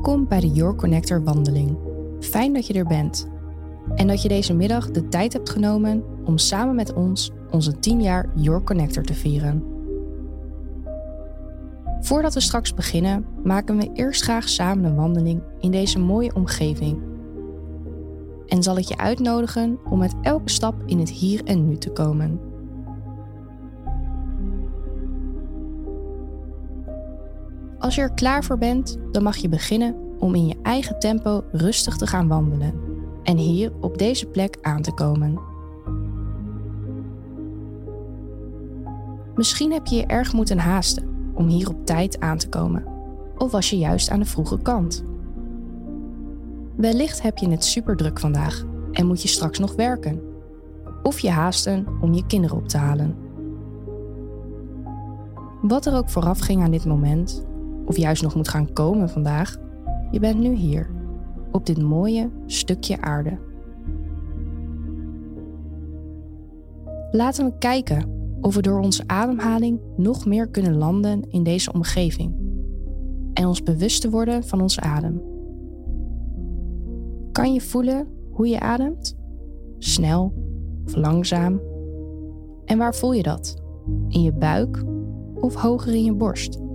Welkom bij de Your Connector wandeling. Fijn dat je er bent. En dat je deze middag de tijd hebt genomen om samen met ons onze 10 jaar Your Connector te vieren. Voordat we straks beginnen, maken we eerst graag samen een wandeling in deze mooie omgeving. En zal ik je uitnodigen om met elke stap in het hier en nu te komen. Als je er klaar voor bent, dan mag je beginnen om in je eigen tempo rustig te gaan wandelen en hier op deze plek aan te komen. Misschien heb je je erg moeten haasten om hier op tijd aan te komen, of was je juist aan de vroege kant. Wellicht heb je het super druk vandaag en moet je straks nog werken, of je haasten om je kinderen op te halen. Wat er ook vooraf ging aan dit moment, of juist nog moet gaan komen vandaag, je bent nu hier, op dit mooie stukje aarde. Laten we kijken of we door onze ademhaling nog meer kunnen landen in deze omgeving en ons bewust te worden van onze adem. Kan je voelen hoe je ademt? Snel of langzaam? En waar voel je dat? In je buik of hoger in je borst?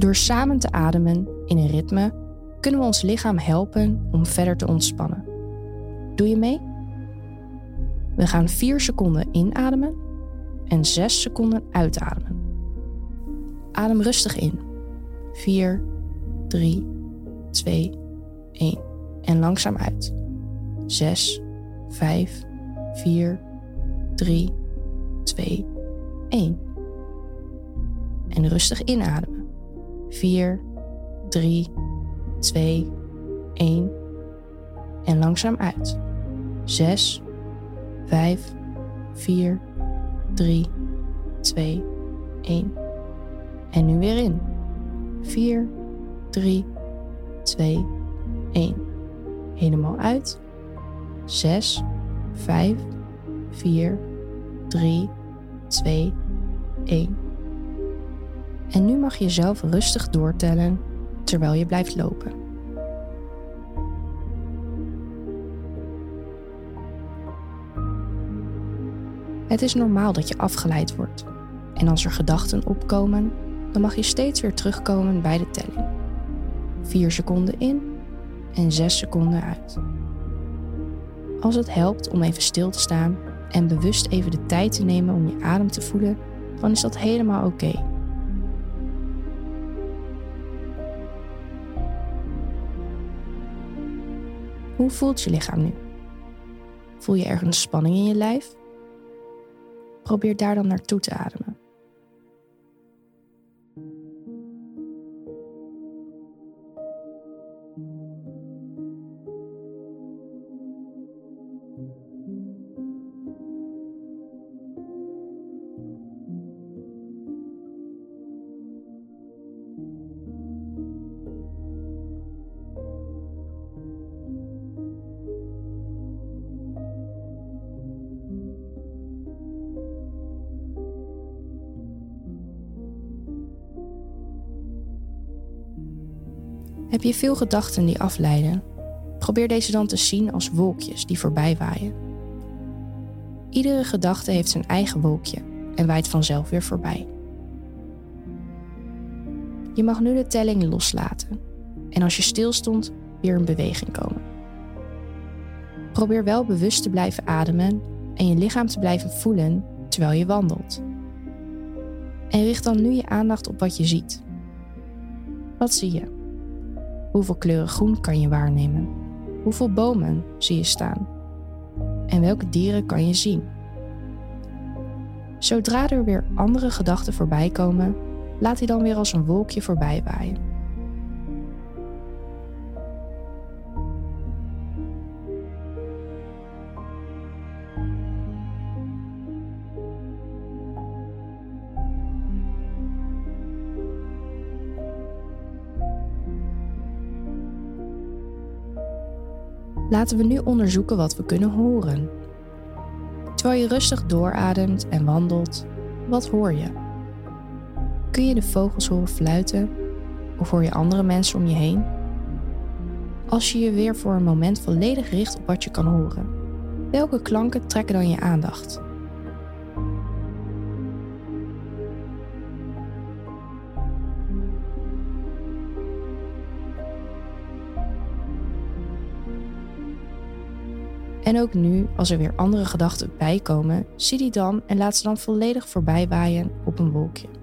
Door samen te ademen in een ritme kunnen we ons lichaam helpen om verder te ontspannen. Doe je mee? We gaan 4 seconden inademen en 6 seconden uitademen. Adem rustig in. 4, 3, 2, 1. En langzaam uit. 6, 5, 4, 3, 2, 1. En rustig inademen. 4, 3, 2, 1. En langzaam uit. 6, 5, 4, 3, 2, 1. En nu weer in. 4, 3, 2, 1. Helemaal uit. 6, 5, 4, 3, 2, 1. En nu mag je zelf rustig doortellen terwijl je blijft lopen. Het is normaal dat je afgeleid wordt. En als er gedachten opkomen, dan mag je steeds weer terugkomen bij de telling. 4 seconden in en 6 seconden uit. Als het helpt om even stil te staan en bewust even de tijd te nemen om je adem te voelen, dan is dat helemaal oké. Hoe voelt je lichaam nu? Voel je ergens spanning in je lijf? Probeer daar dan naartoe te ademen. Heb je veel gedachten die afleiden? Probeer deze dan te zien als wolkjes die voorbij waaien. Iedere gedachte heeft zijn eigen wolkje en waait vanzelf weer voorbij. Je mag nu de telling loslaten en als je stilstond weer in beweging komen. Probeer wel bewust te blijven ademen en je lichaam te blijven voelen terwijl je wandelt. En richt dan nu je aandacht op wat je ziet. Wat zie je? Hoeveel kleuren groen kan je waarnemen? Hoeveel bomen zie je staan? En welke dieren kan je zien? Zodra er weer andere gedachten voorbij komen, laat die dan weer als een wolkje voorbij waaien. Laten we nu onderzoeken wat we kunnen horen. Terwijl je rustig doorademt en wandelt, wat hoor je? Kun je de vogels horen fluiten of hoor je andere mensen om je heen? Als je je weer voor een moment volledig richt op wat je kan horen, welke klanken trekken dan je aandacht? En ook nu, als er weer andere gedachten bijkomen, zie die dan en laat ze dan volledig voorbij waaien op een wolkje.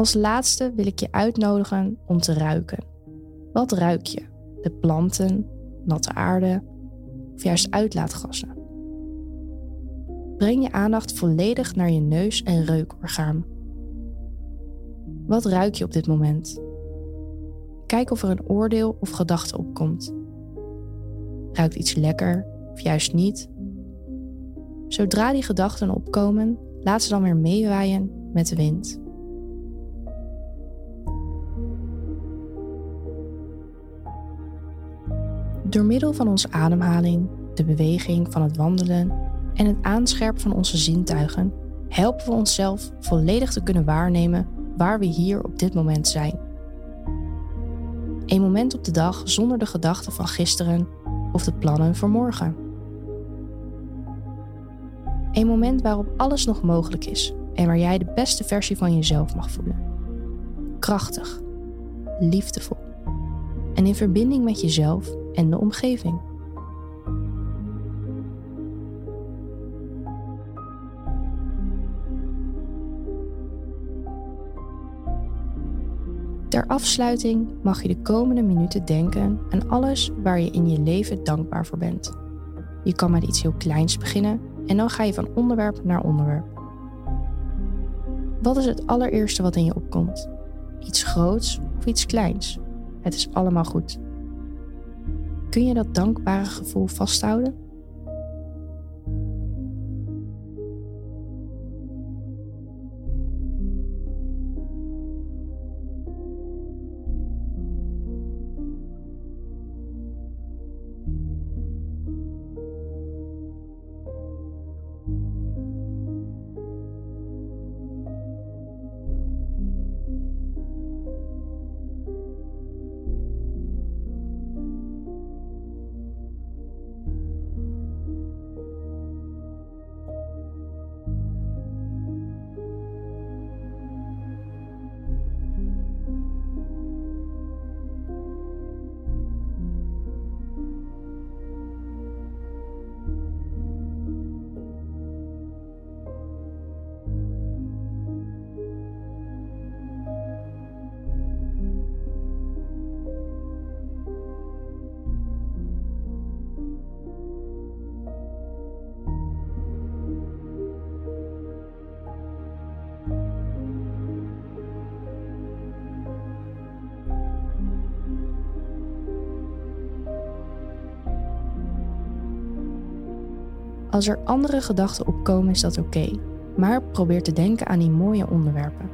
Als laatste wil ik je uitnodigen om te ruiken. Wat ruik je? De planten, natte aarde of juist uitlaatgassen? Breng je aandacht volledig naar je neus- en reukorgaan. Wat ruik je op dit moment? Kijk of er een oordeel of gedachte opkomt. Ruikt iets lekker of juist niet? Zodra die gedachten opkomen, laat ze dan weer meewaaien met de wind. Door middel van onze ademhaling, de beweging van het wandelen en het aanscherpen van onze zintuigen helpen we onszelf volledig te kunnen waarnemen waar we hier op dit moment zijn. Een moment op de dag zonder de gedachten van gisteren of de plannen voor morgen. Een moment waarop alles nog mogelijk is en waar jij de beste versie van jezelf mag voelen. Krachtig, liefdevol en in verbinding met jezelf en de omgeving. Ter afsluiting mag je de komende minuten denken aan alles waar je in je leven dankbaar voor bent. Je kan met iets heel kleins beginnen en dan ga je van onderwerp naar onderwerp. Wat is het allereerste wat in je opkomt? Iets groots of iets kleins? Het is allemaal goed. Kun je dat dankbare gevoel vasthouden? Als er andere gedachten opkomen, is dat oké. Maar probeer te denken aan die mooie onderwerpen.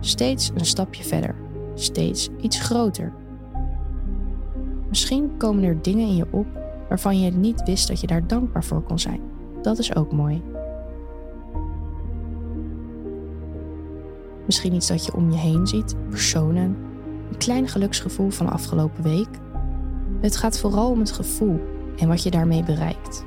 Steeds een stapje verder. Steeds iets groter. Misschien komen er dingen in je op waarvan je niet wist dat je daar dankbaar voor kon zijn. Dat is ook mooi. Misschien iets dat je om je heen ziet, personen, een klein geluksgevoel van de afgelopen week. Het gaat vooral om het gevoel en wat je daarmee bereikt.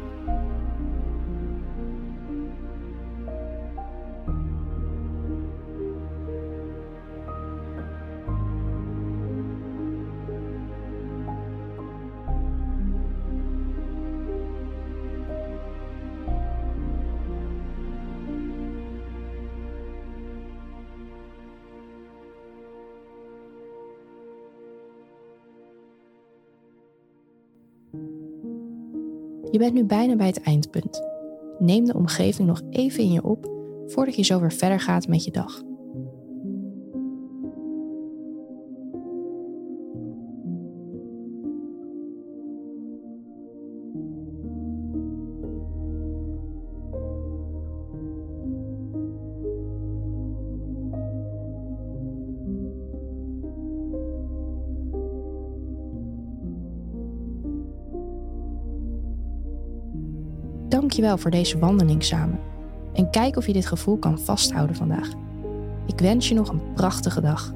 Je bent nu bijna bij het eindpunt. Neem de omgeving nog even in je op voordat je zo weer verder gaat met je dag. Dankjewel voor deze wandeling samen. En kijk of je dit gevoel kan vasthouden vandaag. Ik wens je nog een prachtige dag.